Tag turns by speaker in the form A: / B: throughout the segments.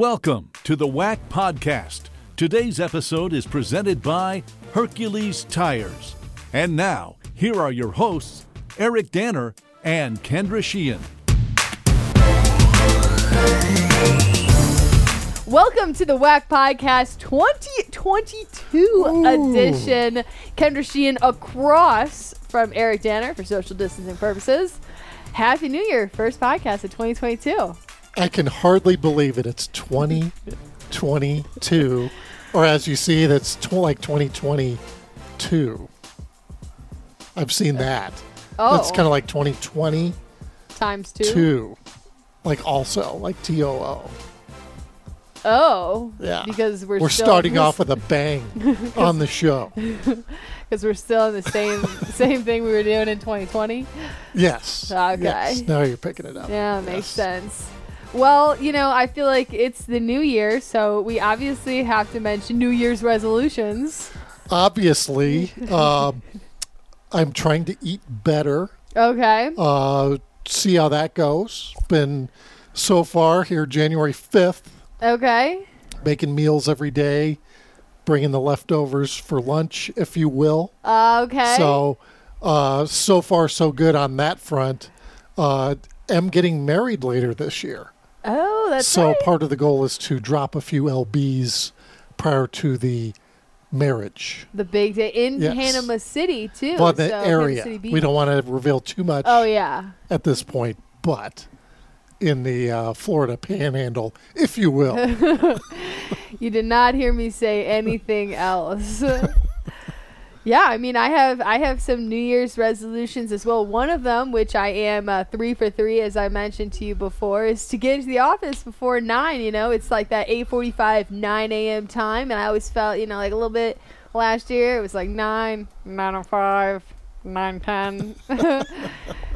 A: Welcome to the WAC Podcast. Today's episode is presented by Hercules Tires. And now, here are your hosts, Eric Danner and Kendra Sheehan.
B: Welcome to the WAC Podcast 2022 edition. Kendra Sheehan across from Eric Danner for social distancing purposes. Happy New Year, first podcast of 2022.
C: I can hardly believe it. It's 2022. or as you see, that's tw- like 2022. I've seen that.
B: Oh,
C: That's kind of like 2020
B: times two.
C: Two, Like also, like T O O.
B: Oh,
C: Yeah.
B: because we're
C: We're
B: still
C: starting off with a bang on the show.
B: because we're still in the same same thing we were doing in 2020.
C: Yes.
B: Okay.
C: Yes. Now you're picking it up.
B: Yeah, makes
C: Yes.
B: sense. Well, you know, I feel like it's the new year, so we obviously have to mention New Year's resolutions.
C: Obviously, um, I'm trying to eat better.
B: Okay.
C: Uh, see how that goes. Been so far here January 5th,
B: Okay.
C: making meals every day, bringing the leftovers for lunch, if you will.
B: Okay.
C: So, uh, so far so good on that front. Uh, am getting married later this year.
B: Oh, that's
C: so
B: right.
C: part of the goal is to drop a few lbs prior to the marriage.
B: the big day in
C: Yes.
B: Panama City too.
C: Well, the
B: so
C: area. We don't want to reveal too much
B: Oh yeah.
C: at this point, but in the uh, Florida Panhandle, if you will.
B: You did not hear me say anything else. yeah, I mean, I have I have some New Year's resolutions as well. One of them, which I am uh, three for three, as I mentioned to you before, is to get into the office before nine. You know, it's like that eight forty-five, nine a.m. time, and I always felt, you know, like a little bit last year. It was like nine, nine o five, nine ten,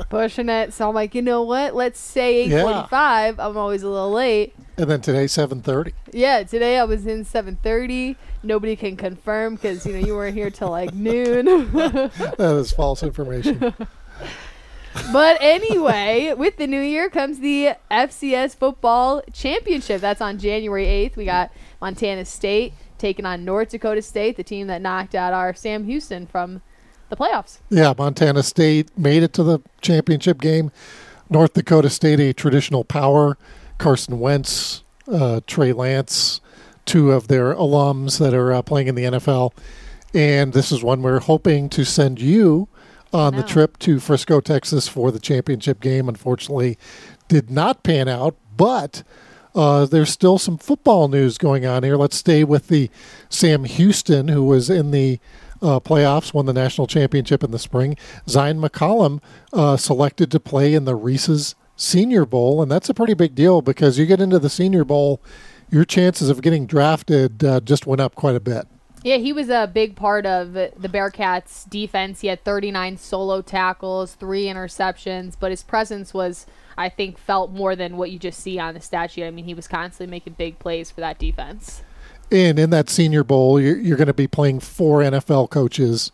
B: pushing it. So I'm like, you know what? Let's say eight
C: Yeah.
B: forty-five. I'm always a little late.
C: And then today, 7.30.
B: Yeah, today I was in 7:30. Nobody can confirm because you know you weren't here till like noon.
C: That is false information.
B: but anyway, with the new year comes the FCS football championship. That's on January 8th. We got Montana State taking on North Dakota State, the team that knocked out our Sam Houston from the playoffs.
C: Yeah, Montana State made it to the championship game. North Dakota State, a traditional power. Carson Wentz, uh, Trey Lance, two of their alums that are uh, playing in the NFL. And this is one we're hoping to send you on the trip to Frisco, Texas for the championship game. Unfortunately, did not pan out, but uh, there's still some football news going on here. Let's stay with the Sam Houston, who was in the uh, playoffs, won the national championship in the spring. Zyon McCollum uh, selected to play in the Reese's Senior Bowl, and that's a pretty big deal because you get into the Senior Bowl, your chances of getting drafted uh, just went up quite a bit.
B: Yeah, he was a big part of the Bearcats' defense. He had 39 solo tackles, three interceptions, but his presence was, I think, felt more than what you just see on the statue. I mean, he was constantly making big plays for that defense.
C: And in that Senior Bowl, you're, you're going to be playing four NFL coaches,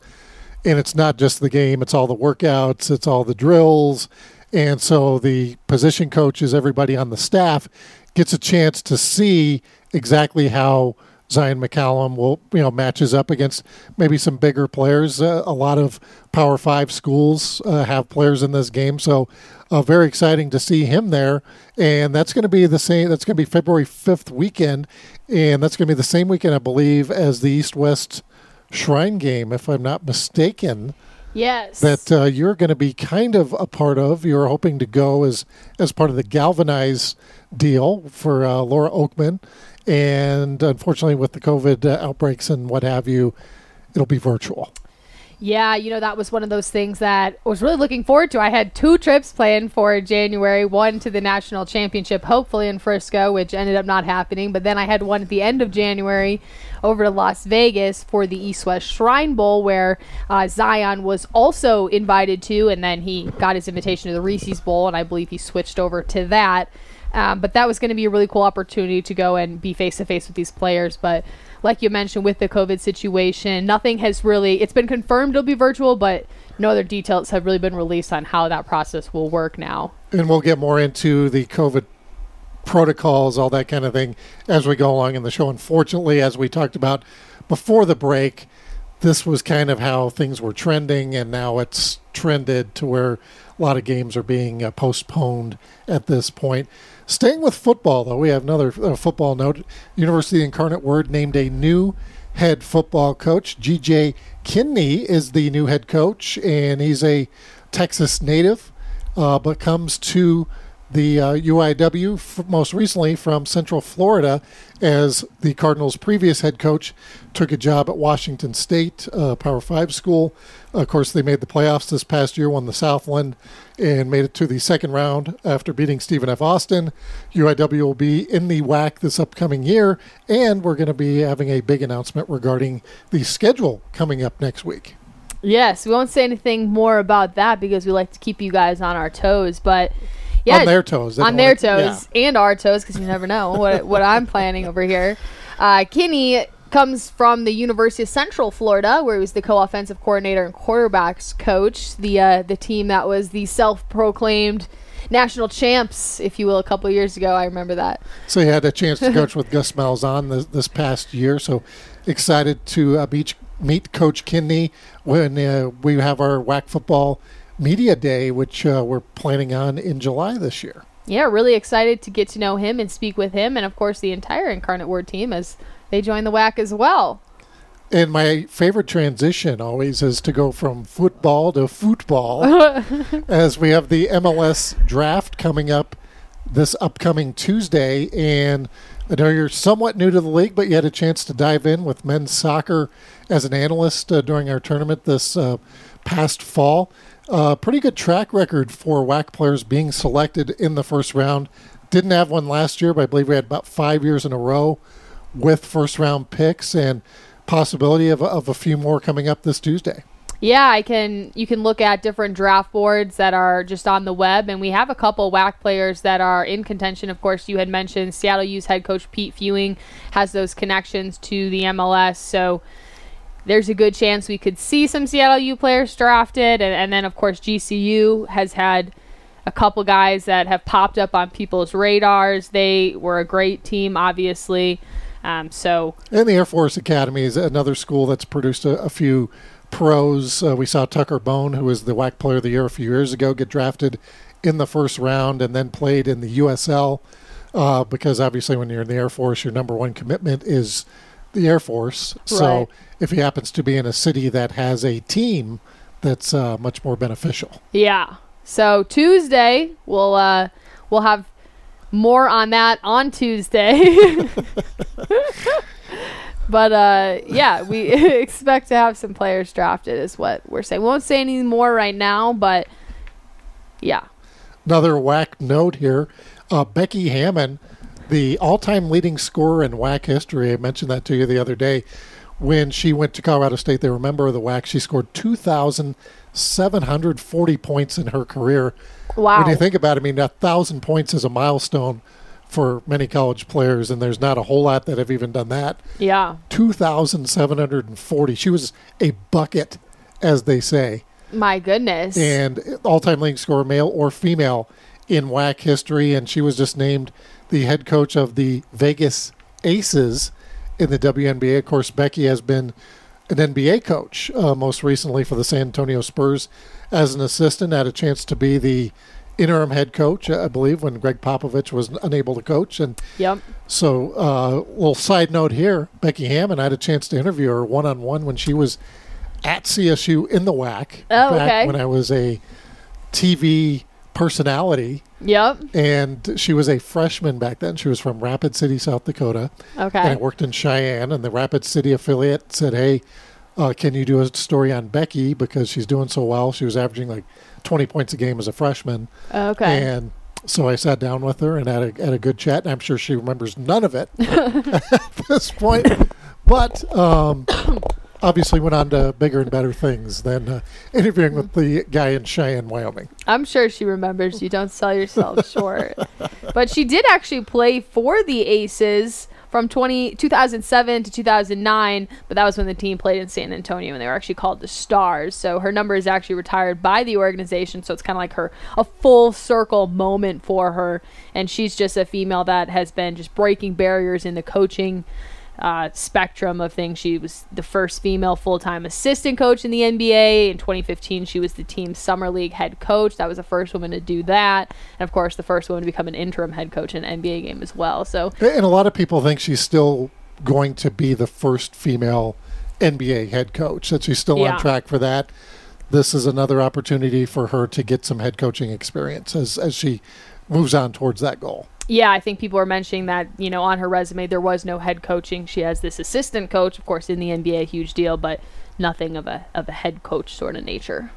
C: and it's not just the game; it's all the workouts, it's all the drills, and so the position coaches, everybody on the staff, gets a chance to see exactly how Zyon McCollum will, you know, matches up against maybe some bigger players. Uh, a lot of Power Five schools uh, have players in this game, so uh, very exciting to see him there. And that's going to be the same. That's going to be February fifth weekend, and that's going to be the same weekend, I believe, as the East West Shrine game, if I'm not mistaken.
B: Yes.
C: That uh, you're going to be kind of a part of. You're hoping to go as as part of the Galvanize deal for uh, Laura Oakman, and unfortunately, with the COVID uh, outbreaks and what have you, it'll be virtual.
B: Yeah, you know, that was one of those things that I was really looking forward to. I had two trips planned for January one to the national championship, hopefully in Frisco, which ended up not happening. But then I had one at the end of January over to Las Vegas for the East West Shrine Bowl, where uh, Zyon was also invited to, and then he got his invitation to the Reese's Bowl, and I believe he switched over to that. Um, but that was going to be a really cool opportunity to go and be face to face with these players. But like you mentioned, with the COVID situation, nothing has really, it's been confirmed it'll be virtual, but no other details have really been released on how that process will work now.
C: And we'll get more into the COVID protocols, all that kind of thing as we go along in the show. Unfortunately, as we talked about before the break, this was kind of how things were trending, and now it's trended to where a lot of games are being uh, postponed at this point. Staying with football, though, we have another uh, football note. University Incarnate Word named a new head football coach. GJ Kinney is the new head coach, and he's a Texas native, uh, but comes to the uh, UIW f- most recently from Central Florida as the Cardinals' previous head coach took a job at Washington State, uh, Power Five school. Of course, they made the playoffs this past year, won the Southland, and made it to the second round after beating Stephen F. Austin. UIW will be in the WAC this upcoming year, and we're going to be having a big announcement regarding the schedule coming up next week.
B: Yes, we won't say anything more about that because we like to keep you guys on our toes, but yeah,
C: on their toes. They
B: on their toes and our toes because you never know what what I'm planning over here. Uh, Kinney comes from the University of Central Florida, where he was the co-offensive coordinator and quarterbacks coach. The uh, the team that was the self-proclaimed national champs, if you will, a couple of years ago. I remember that.
C: So he had a chance to coach with Gus Malzahn this, this past year. So excited to uh, meet, meet Coach Kinney when uh, we have our WAC football media day, which uh, we're planning on in July this year.
B: Yeah, really excited to get to know him and speak with him, and of course the entire Incarnate Word team as they join the WAC as well.
C: And my favorite transition always is to go from football to football as we have the MLS draft coming up this upcoming Tuesday. And I know you're somewhat new to the league, but you had a chance to dive in with men's soccer as an analyst uh, during our tournament this uh, past fall. Uh, pretty good track record for WAC players being selected in the first round. Didn't have one last year, but I believe we had about five years in a row with first round picks and possibility of, of a few more coming up this Tuesday.
B: Yeah, I can. You can look at different draft boards that are just on the web, and we have a couple WAC players that are in contention. Of course, you had mentioned Seattle U's head coach Pete Fewing has those connections to the MLS, so there's a good chance we could see some Seattle U players drafted, and, and then of course GCU has had a couple guys that have popped up on people's radars. They were a great team, obviously. Um, so
C: And the Air Force Academy is another school that's produced a, a few pros. Uh, we saw Tucker Bone, who was the WAC Player of the Year a few years ago, get drafted in the first round and then played in the USL. Uh, because obviously, when you're in the Air Force, your number one commitment is the Air Force. So if he happens to be in a city that has a team, that's uh, much more beneficial.
B: Yeah. So Tuesday we'll uh we'll have more on that on Tuesday. but uh yeah, we expect to have some players drafted is what we're saying. We won't say any more right now, but yeah.
C: Another WAC note here uh, Becky Hammon, the all time leading scorer in WAC history. I mentioned that to you the other day. When she went to Colorado State, they were a member of the WAC. She scored 2,740 points in her career.
B: Wow.
C: When you think about it, I mean, a 1,000 points is a milestone for many college players, and there's not a whole lot that have even done that.
B: yeah.
C: 2,740. She was a bucket, as they say
B: My goodness.
C: and all-time leading scorer, male or female, in WAC history. And she was just named the head coach of the Vegas Aces in the WNBA. Of course, Becky has been an NBA coach uh, most recently for the San Antonio Spurs as an assistant. Had a chance to be the interim head coach, I believe, when Gregg Popovich was unable to coach. And
B: yep.
C: so, uh, little side note here: Becky Hammon. I had a chance to interview her one on one when she was at CSU in the WAC
B: Oh,
C: back
B: okay.
C: when I was a TV personality,
B: Yep.
C: and she was a freshman back then. She was from Rapid City, South Dakota, Okay. and I worked in Cheyenne. And the Rapid City affiliate said, "Hey, uh, can you do a story on Becky because she's doing so well? She was averaging like 20 points a game as a freshman."
B: Okay.
C: And so I sat down with her and had a, had a good chat. And I'm sure she remembers none of it at this point. But um, obviously went on to bigger and better things than uh, interviewing with the guy in Cheyenne, Wyoming.
B: I'm sure she remembers you. Don't sell yourself short. But she did actually play for the Aces from 20, 2007 to 2009, but that was when the team played in San Antonio and they were actually called the Stars. So her number is actually retired by the organization. So it's kind of like her a full circle moment for her. And she's just a female that has been just breaking barriers in the coaching uh, spectrum of things. She was the first female full time assistant coach in the NBA. In 2015, she was the team's summer league head coach. That was the first woman to do that. And of course, the first woman to become an interim head coach in an NBA game as well. So,
C: And a lot of people think she's still going to be the first female NBA head coach, that she's still
B: Yeah.
C: on track for that. This is another opportunity for her to get some head coaching experience as, as she moves on towards that goal.
B: Yeah, I think people are mentioning that, you know, on her resume, there was no head coaching. She has this assistant coach, of course, in the NBA, huge deal, but nothing of a, of a head coach sort of nature.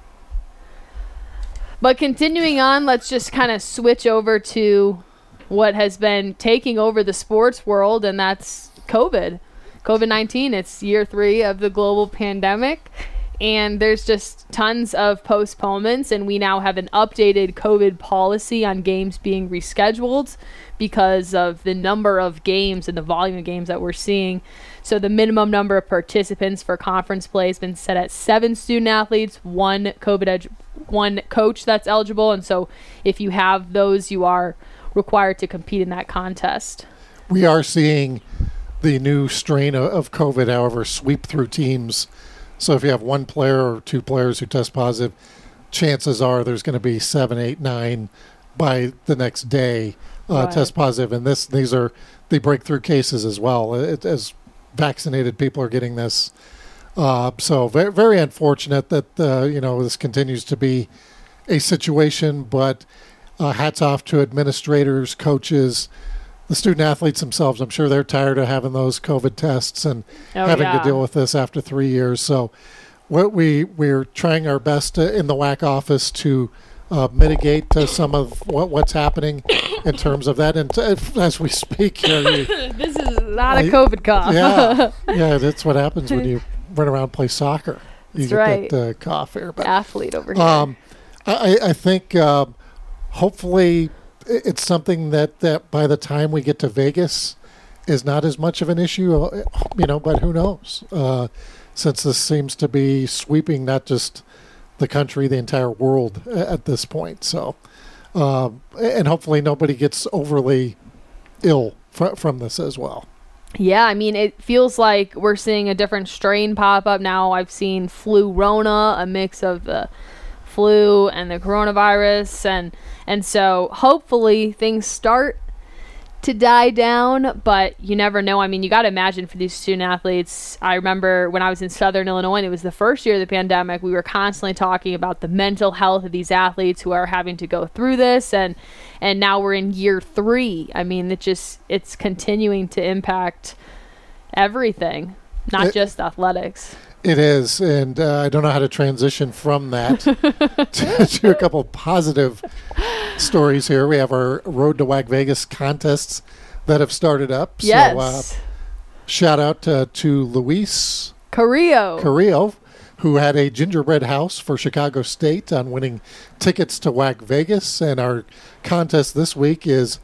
B: But continuing on, let's just kind of switch over to what has been taking over the sports world, and that's COVID. COVID 19. It's year three of the global pandemic, and there's just tons of postponements, and we now have an updated COVID policy on games being rescheduled because of the number of games and the volume of games that we're seeing. So the minimum number of participants for conference play has been set at seven student athletes, one COVID one coach that's eligible, and so if you have those, you are required to compete in that contest.
C: We are seeing the new strain of COVID, however, sweep through teams. So if you have one player or two players who test positive, chances are there's going to be seven, eight, nine by the next day uh,
B: Right.
C: test positive. And this, these are the breakthrough cases as well. It, as vaccinated people are getting this, uh, so very, very unfortunate that uh, you know this continues to be a situation. But uh, hats off to administrators, coaches, the student athletes themselves. I'm sure they're tired of having those COVID tests and
B: Oh,
C: having
B: yeah.
C: to deal with this after three years. So, what we we're trying our best to, in the WAC office to uh, mitigate uh, some of what, what's happening in terms of that. And uh, as we speak here, you,
B: This is not a
C: I-
B: COVID cough.
C: yeah, yeah, that's what happens when you run around play soccer. You
B: That's
C: get
B: right.
C: that uh, cough here, but
B: Athlete over here.
C: um, I, I think um hopefully it's something that, that by the time we get to Vegas is not as much of an issue, uh, you know, but who knows? Uh, since this seems to be sweeping not just the country, the entire world at this point. So, um, and hopefully nobody gets overly ill fr- from this as well.
B: Yeah, I mean, it feels like we're seeing a different strain pop up now. I've seen flu rona, a mix of the flu and the coronavirus, and and so hopefully things start to die down, but you never know. I mean, you got to imagine for these student athletes. I remember when I was in Southern Illinois, and it was the first year of the pandemic. We were constantly talking about the mental health of these athletes who are having to go through this, and and now we're in year three. I mean, it just it's continuing to impact everything, not
C: It-
B: just athletics.
C: It is, and uh, I don't know how to transition from that to, to a couple positive stories here. We have our Road to WAC Vegas contests that have started up.
B: Yes,
C: So, uh, shout out uh, to Luis
B: Carrillo.
C: Carrillo, who had a gingerbread house for Chicago State on winning tickets to WAC Vegas. And our contest this week is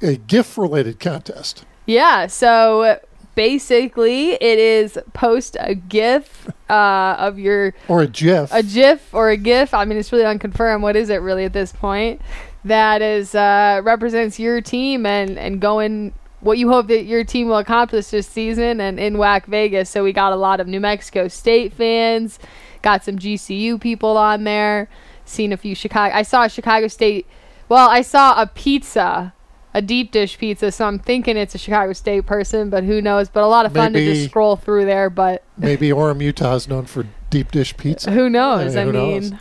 C: a gift related contest.
B: Yeah, so basically, it is post a GIF uh, of your
C: Or a GIF.
B: a GIF or a GIF. I mean, it's really unconfirmed. What is it really at this point? That is uh, represents your team and and going what you hope that your team will accomplish this season and in WAC Vegas. So we got a lot of New Mexico State fans, got some GCU people on there, seen a few Chicago. I saw a Chicago State. Well, I saw a pizza. A deep dish pizza, so I'm thinking it's a Chicago State person, but who knows? But a lot of fun to just scroll through there. But
C: Maybe Orem, Utah is known for deep dish pizza.
B: who knows? I
C: who
B: mean,
C: knows?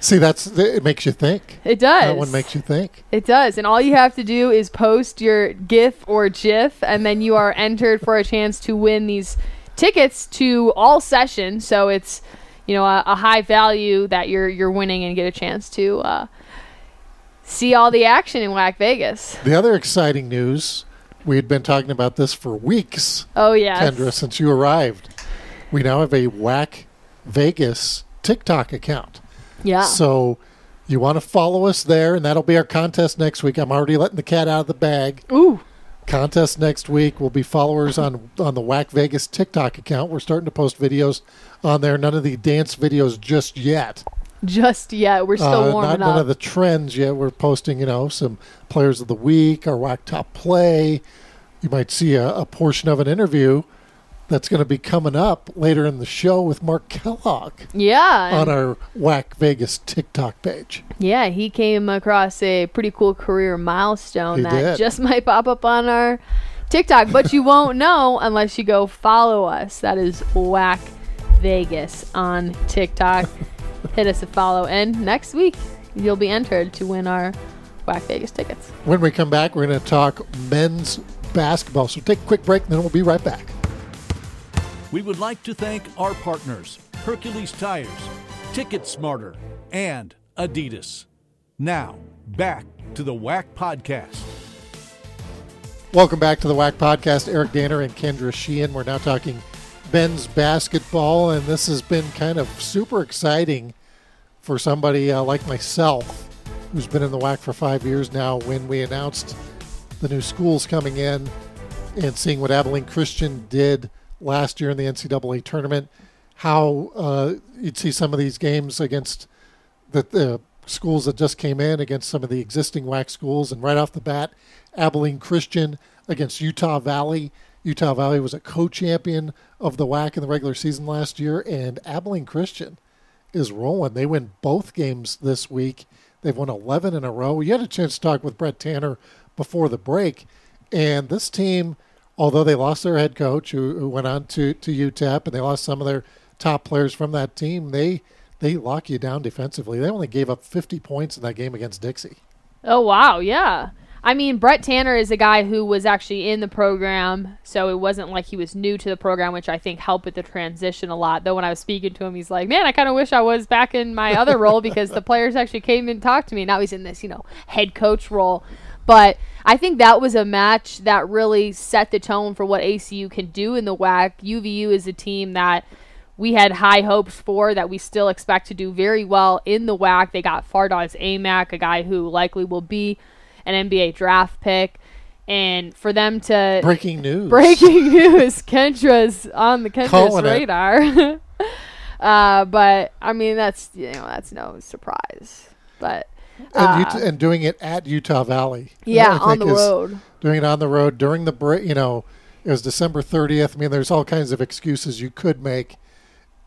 C: See, that's it makes you think.
B: it does.
C: That one makes you think.
B: It does. And all you have to do is post your GIF or GIF, and then you are entered for a chance to win these tickets to all sessions. So it's, you know, a, a high value that you're you're winning and get a chance to uh, see all the action in WAC Vegas.
C: The other exciting news, we had been talking about this for weeks,
B: Oh yes.
C: Kendra, since you arrived. We now have a WAC Vegas TikTok account.
B: Yeah.
C: So you want to follow us there, and that'll be our contest next week. I'm already letting the cat out of the bag
B: Ooh.
C: Contest next week. We'll be followers on on the WAC Vegas TikTok account. We're starting to post videos on there. None of the dance videos just yet.
B: Just yet, we're still
C: Uh,
B: warming
C: not
B: up.
C: none of the trends yet. We're posting, you know, some players of the week, our WAC Top Play. You might see a, a portion of an interview that's going to be coming up later in the show with Mark Kellogg
B: yeah,
C: on our WAC Vegas TikTok page.
B: yeah, he came across a pretty cool career milestone
C: He
B: that
C: did.
B: just might pop up on our TikTok, but you won't know unless you go follow us. That is WAC Vegas on TikTok. Hit us a follow, and next week you'll be entered to win our WAC Vegas tickets.
C: When we come back, we're going to talk men's basketball. So take a quick break, and then we'll be right back.
A: We would like to thank our partners, Hercules Tires, Ticket Smarter, and Adidas. Now, back to the WAC Podcast.
C: Welcome back to the WAC Podcast. Eric Danner and Kendra Sheehan. We're now talking men's basketball, and this has been kind of super exciting for somebody uh, like myself, who's been in the WAC for five years now. When we announced the new schools coming in and seeing what Abilene Christian did last year in the NCAA tournament, how uh, you'd see some of these games against the, the schools that just came in against some of the existing WAC schools, and right off the bat, Abilene Christian against Utah Valley. Utah Valley was a co-champion of the WAC in the regular season last year, and Abilene Christian is rolling. They win both games this week. They've won 11 in a row. You had a chance to talk with Brette Tanner before the break, and this team, although they lost their head coach who, who went on to, to UTEP, and they lost some of their top players from that team, they they lock you down defensively. They only gave up 50 points in that game against Dixie.
B: Oh wow, yeah. I mean, Brette Tanner is a guy who was actually in the program, so it wasn't like he was new to the program, which I think helped with the transition a lot. Though when I was speaking to him, he's like, "Man, I kind of wish I was back in my other role because the players actually came and talked to me." Now he's in this, you know, head coach role. But I think that was a match that really set the tone for what ACU can do in the WAC. UVU is a team that we had high hopes for that we still expect to do very well in the WAC. They got Fardaws Aimaq, a guy who likely will be an NBA draft pick. And for them to
C: Breaking news.
B: breaking news, Kendra's on the Kendra's
C: Calling
B: radar. uh, but I mean that's you know that's no surprise. But
C: and,
B: uh,
C: Utah, and doing it at Utah Valley.
B: yeah, on the road.
C: Doing it on the road during the break. You know, it was December 30th. I mean, there's all kinds of excuses you could make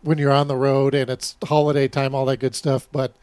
C: when you're on the road and it's holiday time, all that good stuff. But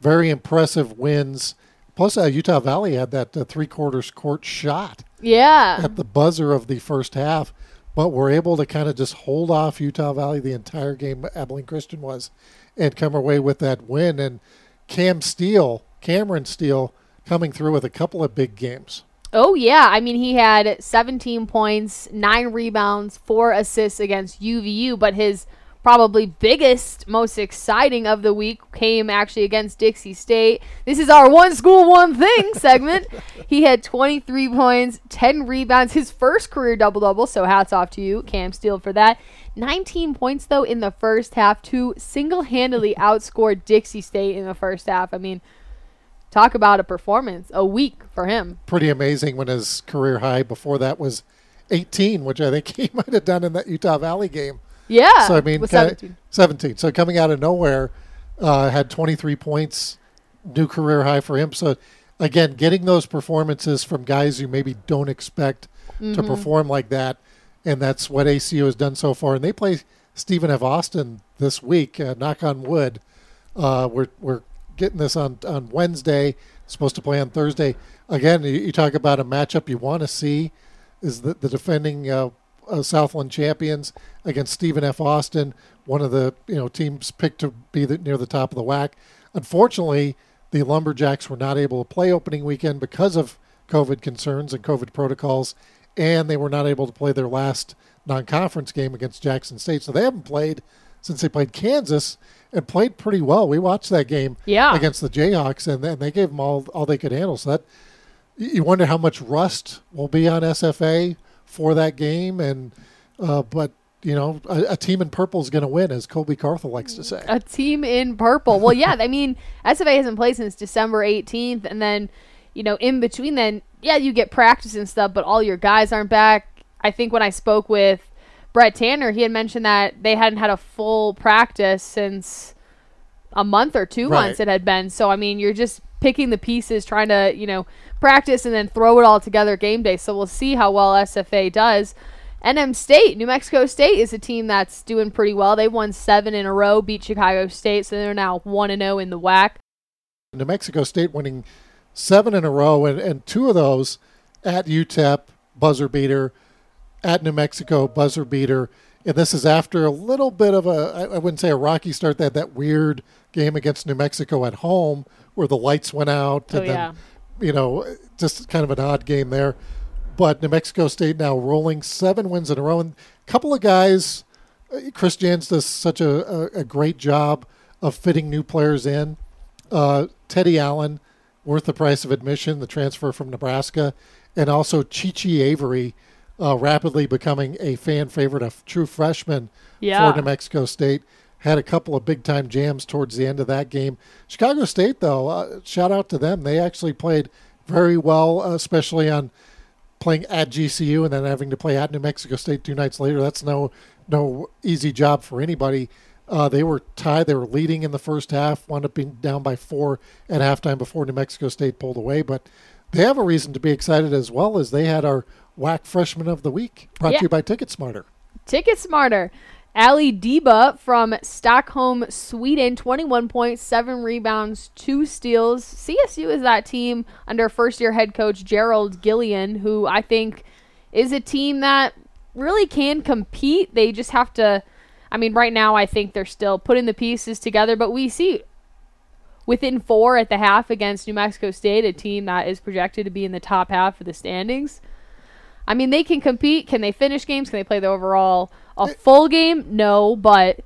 C: very impressive wins. Plus, uh, Utah Valley had that uh, three quarters court shot
B: Yeah.
C: at the buzzer of the first half, but were able to kind of just hold off Utah Valley the entire game. Abilene Christian was, and come away with that win. And Cam Steele, Cameron Steele, coming through with a couple of big games.
B: Oh yeah, I mean he had 17 points, 9 rebounds, 4 assists against UVU, but his probably biggest, most exciting of the week came actually against Dixie State. This is our one school one thing segment. he had 23 points, 10 rebounds, his first career double-double, so hats off to you, Cam Steele for that. 19 points though in the first half to single-handedly outscore Dixie State in the first half. I mean, talk about a performance, a week for him.
C: Pretty amazing when his career high before that was 18, which I think he might have done in that Utah Valley game.
B: Yeah.
C: So I mean,
B: with 17.
C: 17. So coming out of nowhere, uh, had 23 points, new career high for him. So again, getting those performances from guys you maybe don't expect
B: Mm-hmm.
C: to perform like that, and that's what ACU has done so far. And they play Stephen F. Austin this week. Uh, knock on wood. Uh, we're we're getting this on on Wednesday. Supposed to play on Thursday. Again, you, you talk about a matchup you want to see is the, the defending uh, Southland champions against Stephen F. Austin, one of the you know teams picked to be the, near the top of the WAC. Unfortunately, the Lumberjacks were not able to play opening weekend because of COVID concerns and COVID protocols, and they were not able to play their last non-conference game against Jackson State. So they haven't played since they played Kansas and played pretty well. We watched that game
B: Yeah.
C: against the Jayhawks, and then they gave them all all they could handle. So that you wonder how much rust will be on SFA for that game, and uh, but you know a, a team in purple is going to win, as Colby Carthel likes to say.
B: A team in purple. Well, yeah, I mean, SFA hasn't played since December 18th, and then, you know, in between then, yeah, you get practice and stuff, but all your guys aren't back. I think when I spoke with Brette Tanner, he had mentioned that they hadn't had a full practice since a month or two
C: Right.
B: months it had been. So I mean, you're just picking the pieces, trying to you know practice and then throw it all together game day. So we'll see how well SFA does. NM State, New Mexico State is a team that's doing pretty well. They won seven in a row, beat Chicago State, so they're now one and zero in the WAC.
C: New Mexico State winning seven in a row, and, and two of those at UTEP, buzzer beater, at New Mexico, buzzer beater. And this is after a little bit of a, I wouldn't say a rocky start. They had that weird game against New Mexico at home where the lights went out.
B: Oh,
C: and
B: yeah.
C: then, you know, just kind of an odd game there. But New Mexico State now rolling seven wins in a row. And a couple of guys, uh, Chris Jans does such a, a, a great job of fitting new players in. Uh, Teddy Allen, worth the price of admission, the transfer from Nebraska, and also Chichi Avery, uh, rapidly becoming a fan favorite, a true freshman
B: Yeah.
C: for New Mexico State. Had a couple of big time jams towards the end of that game. Chicago State, though, uh, shout out to them. They actually played very well, uh, especially on playing at GCU and then having to play at New Mexico State two nights later. That's no no easy job for anybody. Uh, they were tied. They were leading in the first half, wound up being down by four at halftime before New Mexico State pulled away. But they have a reason to be excited as well as they had our WAC Freshman of the Week brought
B: Yeah.
C: to you by Ticket Smarter.
B: Ticket Smarter. Ali Deba from Stockholm, Sweden, 21 points, 7 rebounds, 2 steals. CSU is that team under first year head coach Gerald Gillion, who I think is a team that really can compete. They just have to, I mean, right now I think they're still putting the pieces together, but we see within four at the half against New Mexico State, a team that is projected to be in the top half of the standings. I mean, they can compete. Can they finish games? Can they play the overall a full game? No, but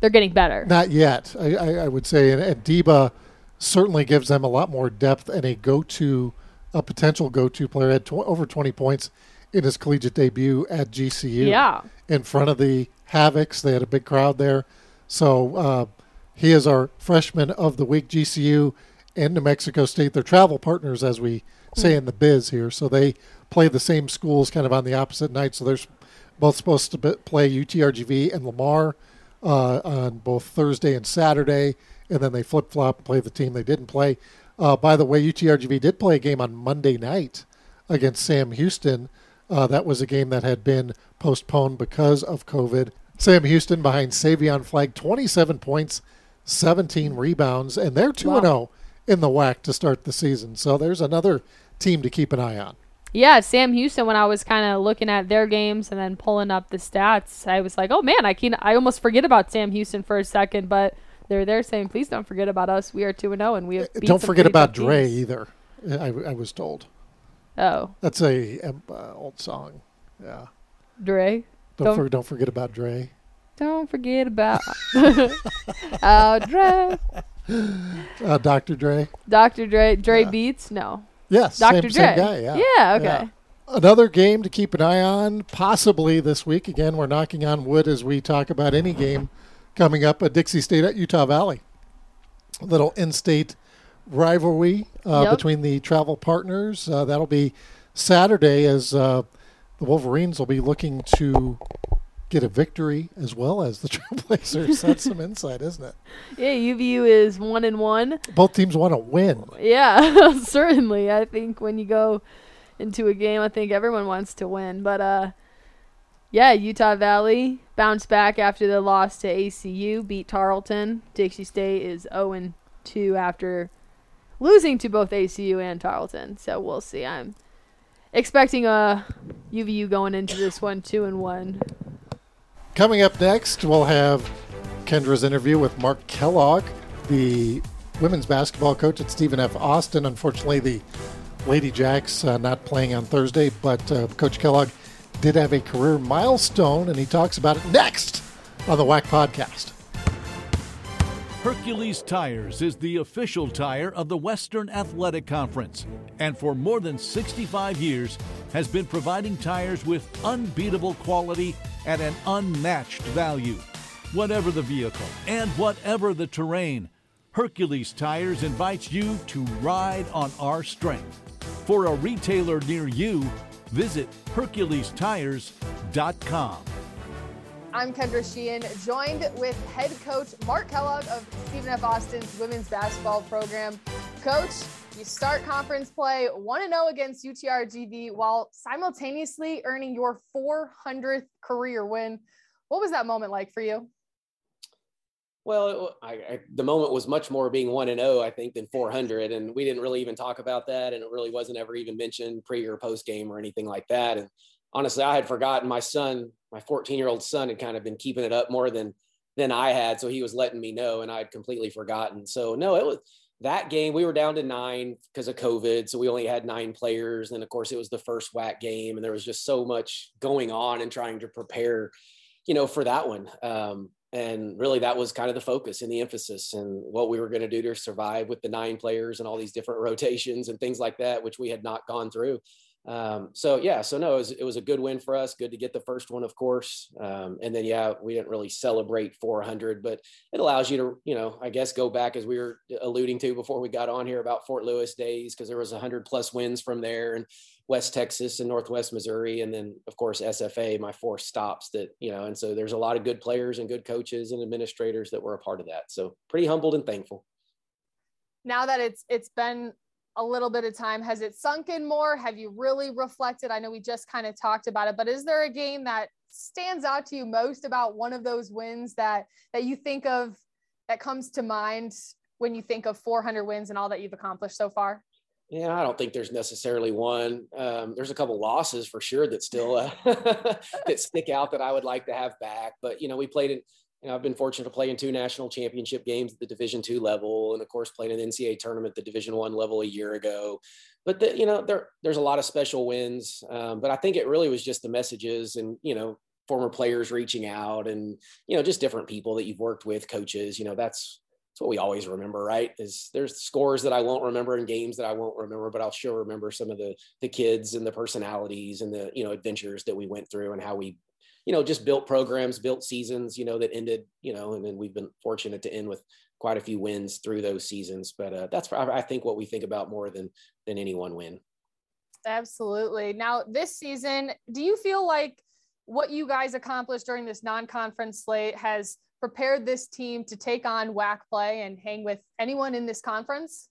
B: they're getting better.
C: Not yet, I, I, I would say. And, and Deba certainly gives them a lot more depth and a go-to, a potential go-to player. Had tw- over 20 points in his collegiate debut at GCU.
B: Yeah.
C: In front of the Havocs, they had a big crowd there. So uh, he is our freshman of the week. GCU and New Mexico State, they're travel partners, as we say in the biz here. So they play the same schools, kind of on the opposite night. So they're s- both supposed to be- play UTRGV and Lamar uh, on both Thursday and Saturday, and then they flip flop and play the team they didn't play. Uh, by the way, UTRGV did play a game on Monday night against Sam Houston. Uh, that was a game that had been postponed because of COVID. Sam Houston behind Savion Flagg, 27 points, 17 rebounds, and they're 2
B: Wow.
C: 0 in the WAC to start the season. So there's another team to keep an eye on.
B: Yeah, Sam Houston. When I was kind of looking at their games and then pulling up the stats, I was like, "Oh man, I can." I almost forget about Sam Houston for a second, but they're there saying, "Please don't forget about us. We are two and zero, and we have." beat
C: Don't forget about Dre
B: teams."
C: either. I, I was told
B: Oh,
C: that's a um, uh, old song. Yeah.
B: Dre.
C: Don't
B: Don't-
C: for, don't forget about Dre.
B: Don't forget about oh Dre,
C: Uh, Dr. Dre.
B: Dr. Dre. Dre
C: Yeah.
B: Beats. No,
C: Yes,
B: Dr.
C: same,
B: Dre.
C: same guy. Yeah.
B: Yeah. Okay.
C: Yeah. Another game to keep an eye on, possibly this week. Again, we're knocking on wood as we talk about any game coming up at Dixie State at Utah Valley. A little in-state rivalry uh,
B: Yep.
C: between the travel partners. Uh, that'll be Saturday as uh, the Wolverines will be looking to get a victory as well as the Trailblazers. That's some insight, isn't it?
B: Yeah, UVU is one and one.
C: Both teams want to win.
B: Yeah, certainly. I think when you go into a game, I think everyone wants to win. But uh, yeah, Utah Valley bounced back after the loss to ACU, beat Tarleton. Dixie State is 0 and 2 after losing to both ACU and Tarleton. So we'll see. I'm expecting a UVU going into this one 2 and 1.
C: Coming up next, we'll have Kendra's interview with Mark Kellogg, the women's basketball coach at Stephen F. Austin. Unfortunately, the Lady Jacks uh, not playing on Thursday, but uh, Coach Kellogg did have a career milestone, and he talks about it next on the WAC podcast.
A: Hercules Tires is the official tire of the Western Athletic Conference and for more than 65 years has been providing tires with unbeatable quality at an unmatched value. Whatever the vehicle and whatever the terrain, Hercules Tires invites you to ride on our strength. For a retailer near you, visit HerculesTires.com.
D: I'm Kendra Sheehan, joined with head coach Mark Kellogg of Stephen F. Austin's women's basketball program. Coach, you start conference play 1 0 against UTRGV while simultaneously earning your 400th career win. What was that moment like for you?
E: Well, I, I, the moment was much more being one and zero, I think, than 400, and we didn't really even talk about that, and it really wasn't ever even mentioned pre or post game or anything like that. And honestly, I had forgotten. My son, my 14 year old son, had kind of been keeping it up more than than I had, so he was letting me know, and I had completely forgotten. So no, it was that game. We were down to nine because of COVID, so we only had nine players, and of course, it was the first WAC game, and there was just so much going on and trying to prepare, you know, for that one. Um, and really that was kind of the focus and the emphasis and what we were going to do to survive with the nine players and all these different rotations and things like that which we had not gone through um, so yeah so no it was, it was a good win for us good to get the first one of course um, and then yeah we didn't really celebrate 400 but it allows you to you know i guess go back as we were alluding to before we got on here about fort lewis days because there was 100 plus wins from there and West Texas and Northwest Missouri, and then of course SFA, my four stops that you know, and so there's a lot of good players and good coaches and administrators that were a part of that. So pretty humbled and thankful.
D: Now that it's it's been a little bit of time, has it sunk in more? Have you really reflected? I know we just kind of talked about it, but is there a game that stands out to you most about one of those wins that that you think of that comes to mind when you think of 400 wins and all that you've accomplished so far?
E: Yeah, I don't think there's necessarily one. Um, there's a couple losses for sure that still uh, that stick out that I would like to have back. But you know, we played in. You know, I've been fortunate to play in two national championship games at the Division two level, and of course, played an NCAA tournament at the Division one level a year ago. But the, you know, there there's a lot of special wins. Um, but I think it really was just the messages and you know former players reaching out and you know just different people that you've worked with, coaches. You know, that's it's what we always remember, right? Is there's scores that I won't remember and games that I won't remember, but I'll sure remember some of the the kids and the personalities and the you know adventures that we went through and how we, you know, just built programs, built seasons, you know, that ended, you know, and then we've been fortunate to end with quite a few wins through those seasons. But uh, that's I think what we think about more than than any one win.
D: Absolutely. Now this season, do you feel like what you guys accomplished during this non-conference slate has prepared this team to take on WAC play and hang with anyone in this conference?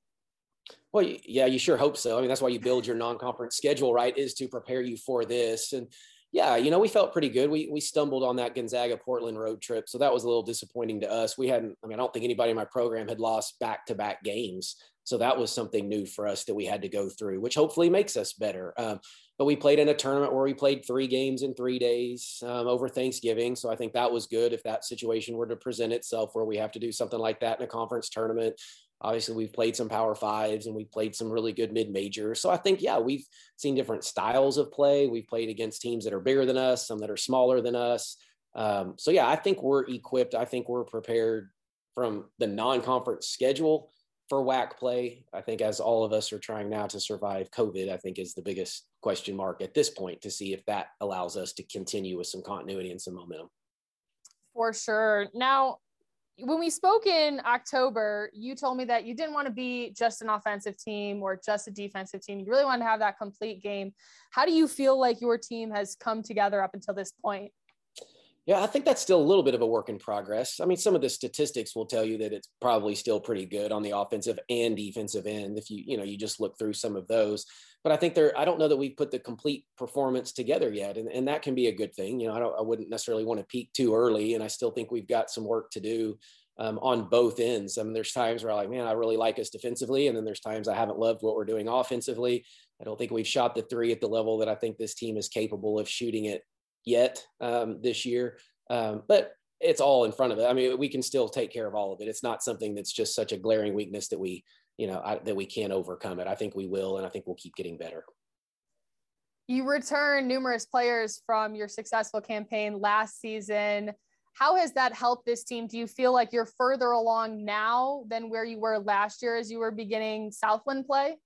E: Well, yeah, you sure hope so. I mean, that's why you build your non-conference schedule, right? Is to prepare you for this. And yeah, you know, we felt pretty good. We we stumbled on that Gonzaga Portland road trip, so that was a little disappointing to us. We hadn't. I mean, I don't think anybody in my program had lost back-to-back games, so that was something new for us that we had to go through, which hopefully makes us better. Um, but we played in a tournament where we played three games in three days um, over Thanksgiving. So I think that was good if that situation were to present itself where we have to do something like that in a conference tournament. Obviously, we've played some power fives and we've played some really good mid majors. So I think, yeah, we've seen different styles of play. We've played against teams that are bigger than us, some that are smaller than us. Um, so yeah, I think we're equipped. I think we're prepared from the non conference schedule for WAC play. I think as all of us are trying now to survive COVID, I think is the biggest question mark at this point to see if that allows us to continue with some continuity and some momentum.
D: For sure. Now, when we spoke in October, you told me that you didn't want to be just an offensive team or just a defensive team. You really wanted to have that complete game. How do you feel like your team has come together up until this point?
E: Yeah, I think that's still a little bit of a work in progress. I mean, some of the statistics will tell you that it's probably still pretty good on the offensive and defensive end if you, you know, you just look through some of those. But I think there, I don't know that we've put the complete performance together yet. And, and that can be a good thing. You know, I don't, I wouldn't necessarily want to peak too early. And I still think we've got some work to do um, on both ends. I mean, there's times where I'm like, man, I really like us defensively. And then there's times I haven't loved what we're doing offensively. I don't think we've shot the three at the level that I think this team is capable of shooting it yet um, this year. Um, but it's all in front of it. I mean, we can still take care of all of it. It's not something that's just such a glaring weakness that we, you know, I, that we can't overcome it. I think we will, and I think we'll keep getting better.
D: You return numerous players from your successful campaign last season. How has that helped this team? Do you feel like you're further along now than where you were last year as you were beginning Southland play?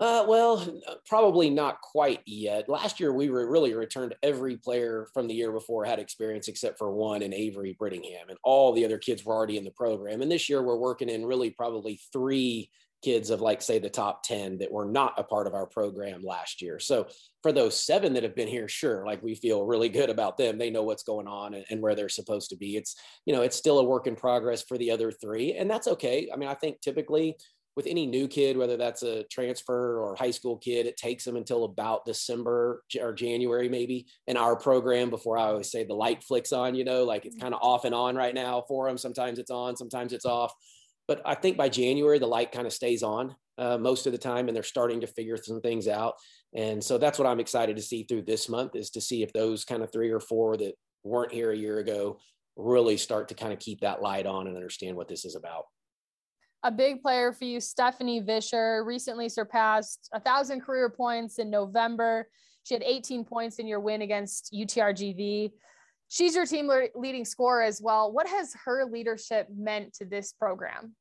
E: Uh, well, probably not quite yet. Last year, we were really returned every player from the year before had experience except for one in Avery Brittingham, and all the other kids were already in the program. And this year, we're working in really probably three kids of like say the top 10 that were not a part of our program last year so for those seven that have been here sure like we feel really good about them they know what's going on and, and, where they're supposed to be it's you know it's still a work in progress for the other three and that's okay i mean i think typically with any new kid whether that's a transfer or high school kid it takes them until about december or january maybe in our program before i always say the light flicks on you know like it's kind of off and on right now for them sometimes it's on sometimes it's off but I think by January, the light kind of stays on uh, most of the time, and they're starting to figure some things out. And so that's what I'm excited to see through this month is to see if those kind of three or four that weren't here a year ago really start to kind of keep that light on and understand what this is about.
D: A big player for you, Stephanie Visscher, recently surpassed a thousand career points in November. She had 18 points in your win against UTRGV she's your team leading scorer as well. What has her leadership meant to this program?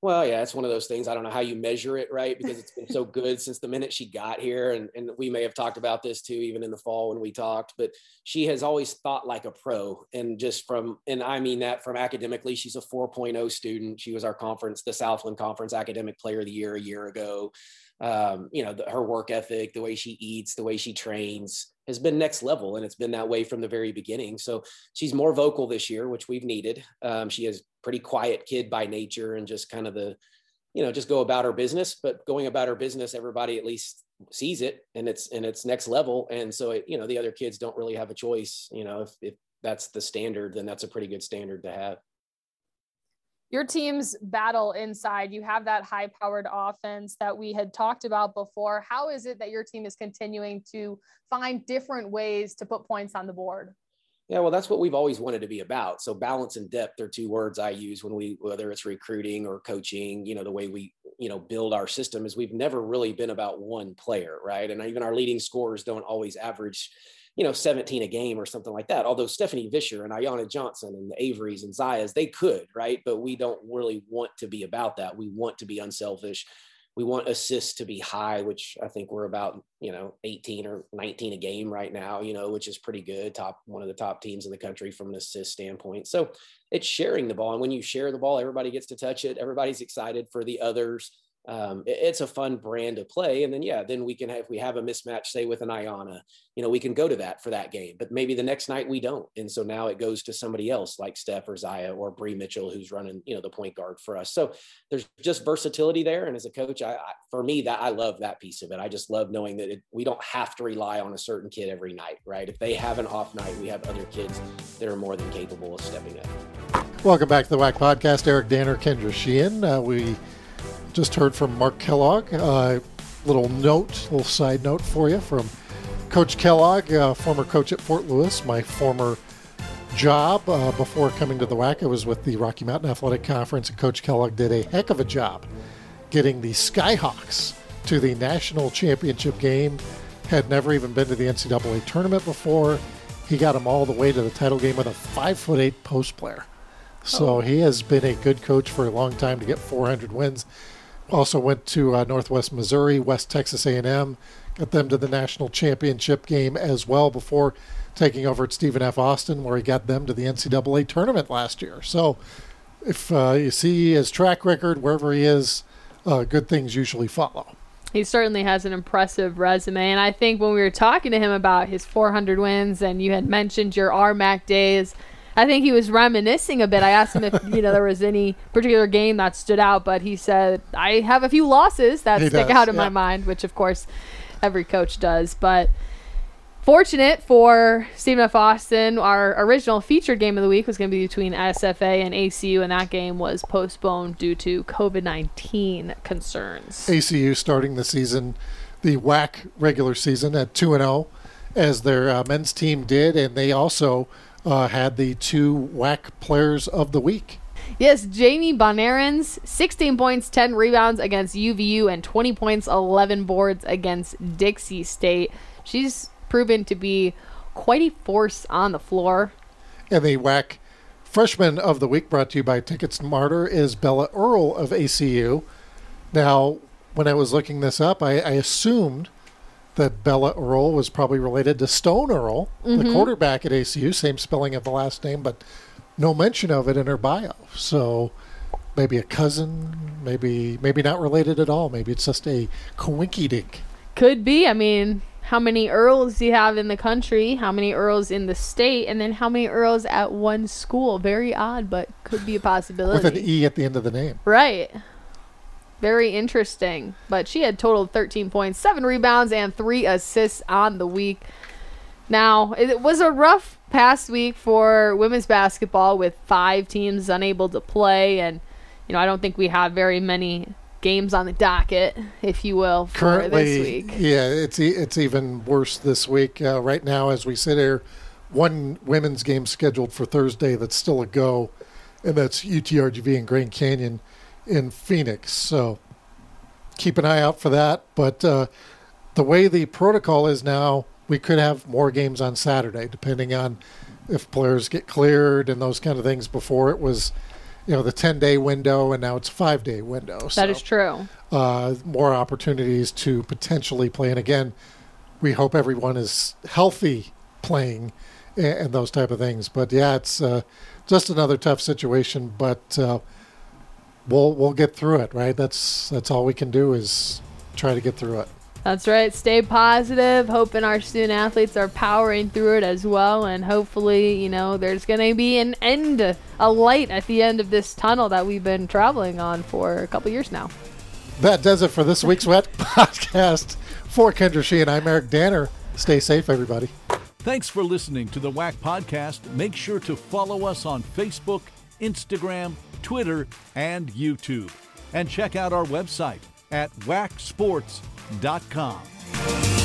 E: Well, yeah, it's one of those things. I don't know how you measure it, right? Because it's been so good since the minute she got here. And, and we may have talked about this too, even in the fall when we talked, but she has always thought like a pro. And just from, and I mean that from academically, she's a 4.0 student. She was our conference, the Southland Conference Academic Player of the Year a year ago. Um, you know, the, her work ethic, the way she eats, the way she trains, has been next level and it's been that way from the very beginning. So she's more vocal this year which we've needed. Um, she is pretty quiet kid by nature and just kind of the you know just go about her business but going about her business everybody at least sees it and it's and it's next level. And so it, you know the other kids don't really have a choice. You know if, if that's the standard then that's a pretty good standard to have
D: your team's battle inside. You have that high powered offense that we had talked about before. How is it that your team is continuing to find different ways to put points on the board?
E: Yeah, well, that's what we've always wanted to be about. So balance and depth are two words I use when we, whether it's recruiting or coaching, you know, the way we, you know, build our system is we've never really been about one player, right? And even our leading scorers don't always average, you know, 17 a game or something like that. Although Stephanie Visscher and Ayana Johnson and the Averys and Zayas, they could, right? But we don't really want to be about that. We want to be unselfish. We want assists to be high, which I think we're about, you know, 18 or 19 a game right now, you know, which is pretty good. Top one of the top teams in the country from an assist standpoint. So it's sharing the ball. And when you share the ball, everybody gets to touch it. Everybody's excited for the others um, it, it's a fun brand to play. And then, yeah, then we can have, if we have a mismatch, say with an Ayana, you know, we can go to that for that game, but maybe the next night we don't. And so now it goes to somebody else like Steph or Zaya or Bree Mitchell, who's running, you know, the point guard for us. So there's just versatility there. And as a coach, I, I for me, that I love that piece of it. I just love knowing that it, we don't have to rely on a certain kid every night, right? If they have an off night, we have other kids that are more than capable of stepping up.
C: Welcome back to the WAC podcast. Eric Danner, Kendra Sheehan. Uh, we just heard from Mark Kellogg. Uh, little note, a little side note for you from Coach Kellogg, uh, former coach at Fort Lewis. My former job uh, before coming to the WAC, I was with the Rocky Mountain Athletic Conference, and Coach Kellogg did a heck of a job getting the Skyhawks to the national championship game. Had never even been to the NCAA tournament before. He got them all the way to the title game with a five foot eight post player. So oh. he has been a good coach for a long time to get 400 wins also went to uh, Northwest Missouri, West Texas A&M, got them to the national championship game as well before taking over at Stephen F. Austin, where he got them to the NCAA tournament last year. So if uh, you see his track record wherever he is, uh, good things usually follow.
B: He certainly has an impressive resume. And I think when we were talking to him about his 400 wins, and you had mentioned your RMAC days – I think he was reminiscing a bit. I asked him if you know there was any particular game that stood out, but he said I have a few losses that he stick does, out in yeah. my mind, which of course every coach does. But fortunate for Stephen F. Austin, our original featured game of the week was going to be between SFA and ACU, and that game was postponed due to COVID 19 concerns.
C: ACU starting the season, the WAC regular season at 2 and 0, as their uh, men's team did, and they also uh, had the two WAC players of the week.
B: Yes, Jamie Bonarens, 16 points, 10 rebounds against UVU, and 20 points, 11 boards against Dixie State. She's proven to be quite a force on the floor.
C: And the WAC freshman of the week brought to you by TicketSmarter is Bella Earle of ACU. Now, when I was looking this up, I, I assumed that Bella Earle was probably related to Stone Earle, mm-hmm. the quarterback at ACU, same spelling of the last name, but no mention of it in her bio. So maybe a cousin, maybe maybe not related at all. Maybe it's just a coinky dink.
B: Could be. I mean, how many Earls do you have in the country? How many Earls in the state? And then how many Earls at one school? Very odd, but could be a possibility.
C: With an E at the end of the name.
B: Right. Very interesting. But she had totaled 13 points, seven rebounds, and three assists on the week. Now, it was a rough past week for women's basketball with five teams unable to play. And, you know, I don't think we have very many games on the docket, if you will, for
C: Currently,
B: this week.
C: yeah, it's e- it's even worse this week. Uh, right now, as we sit here, one women's game scheduled for Thursday that's still a go, and that's UTRGV and Grand Canyon in Phoenix. So keep an eye out for that. But uh, the way the protocol is now, we could have more games on Saturday, depending on if players get cleared and those kind of things. Before it was, you know, the ten day window, and now it's five day window.
B: That
C: So,
B: is true.
C: uh, more opportunities to potentially play. And again, we hope everyone is healthy playing and, and those type of things. But yeah, it's uh, just another tough situation. But uh, we'll we'll get through it, right? That's that's all we can do is try to get through it.
B: That's right. Stay positive. Hoping our student athletes are powering through it as well. And hopefully, you know, there's going to be an end, a light at the end of this tunnel that we've been traveling on for a couple years now.
C: That does it for this week's Wet Podcast. For Kendra Sheehan, I'm Eric Danner. Stay safe, everybody.
A: Thanks for listening to the WAC podcast. Make sure to follow us on Facebook, Instagram, Twitter, and YouTube. And check out our website at wacsports.com.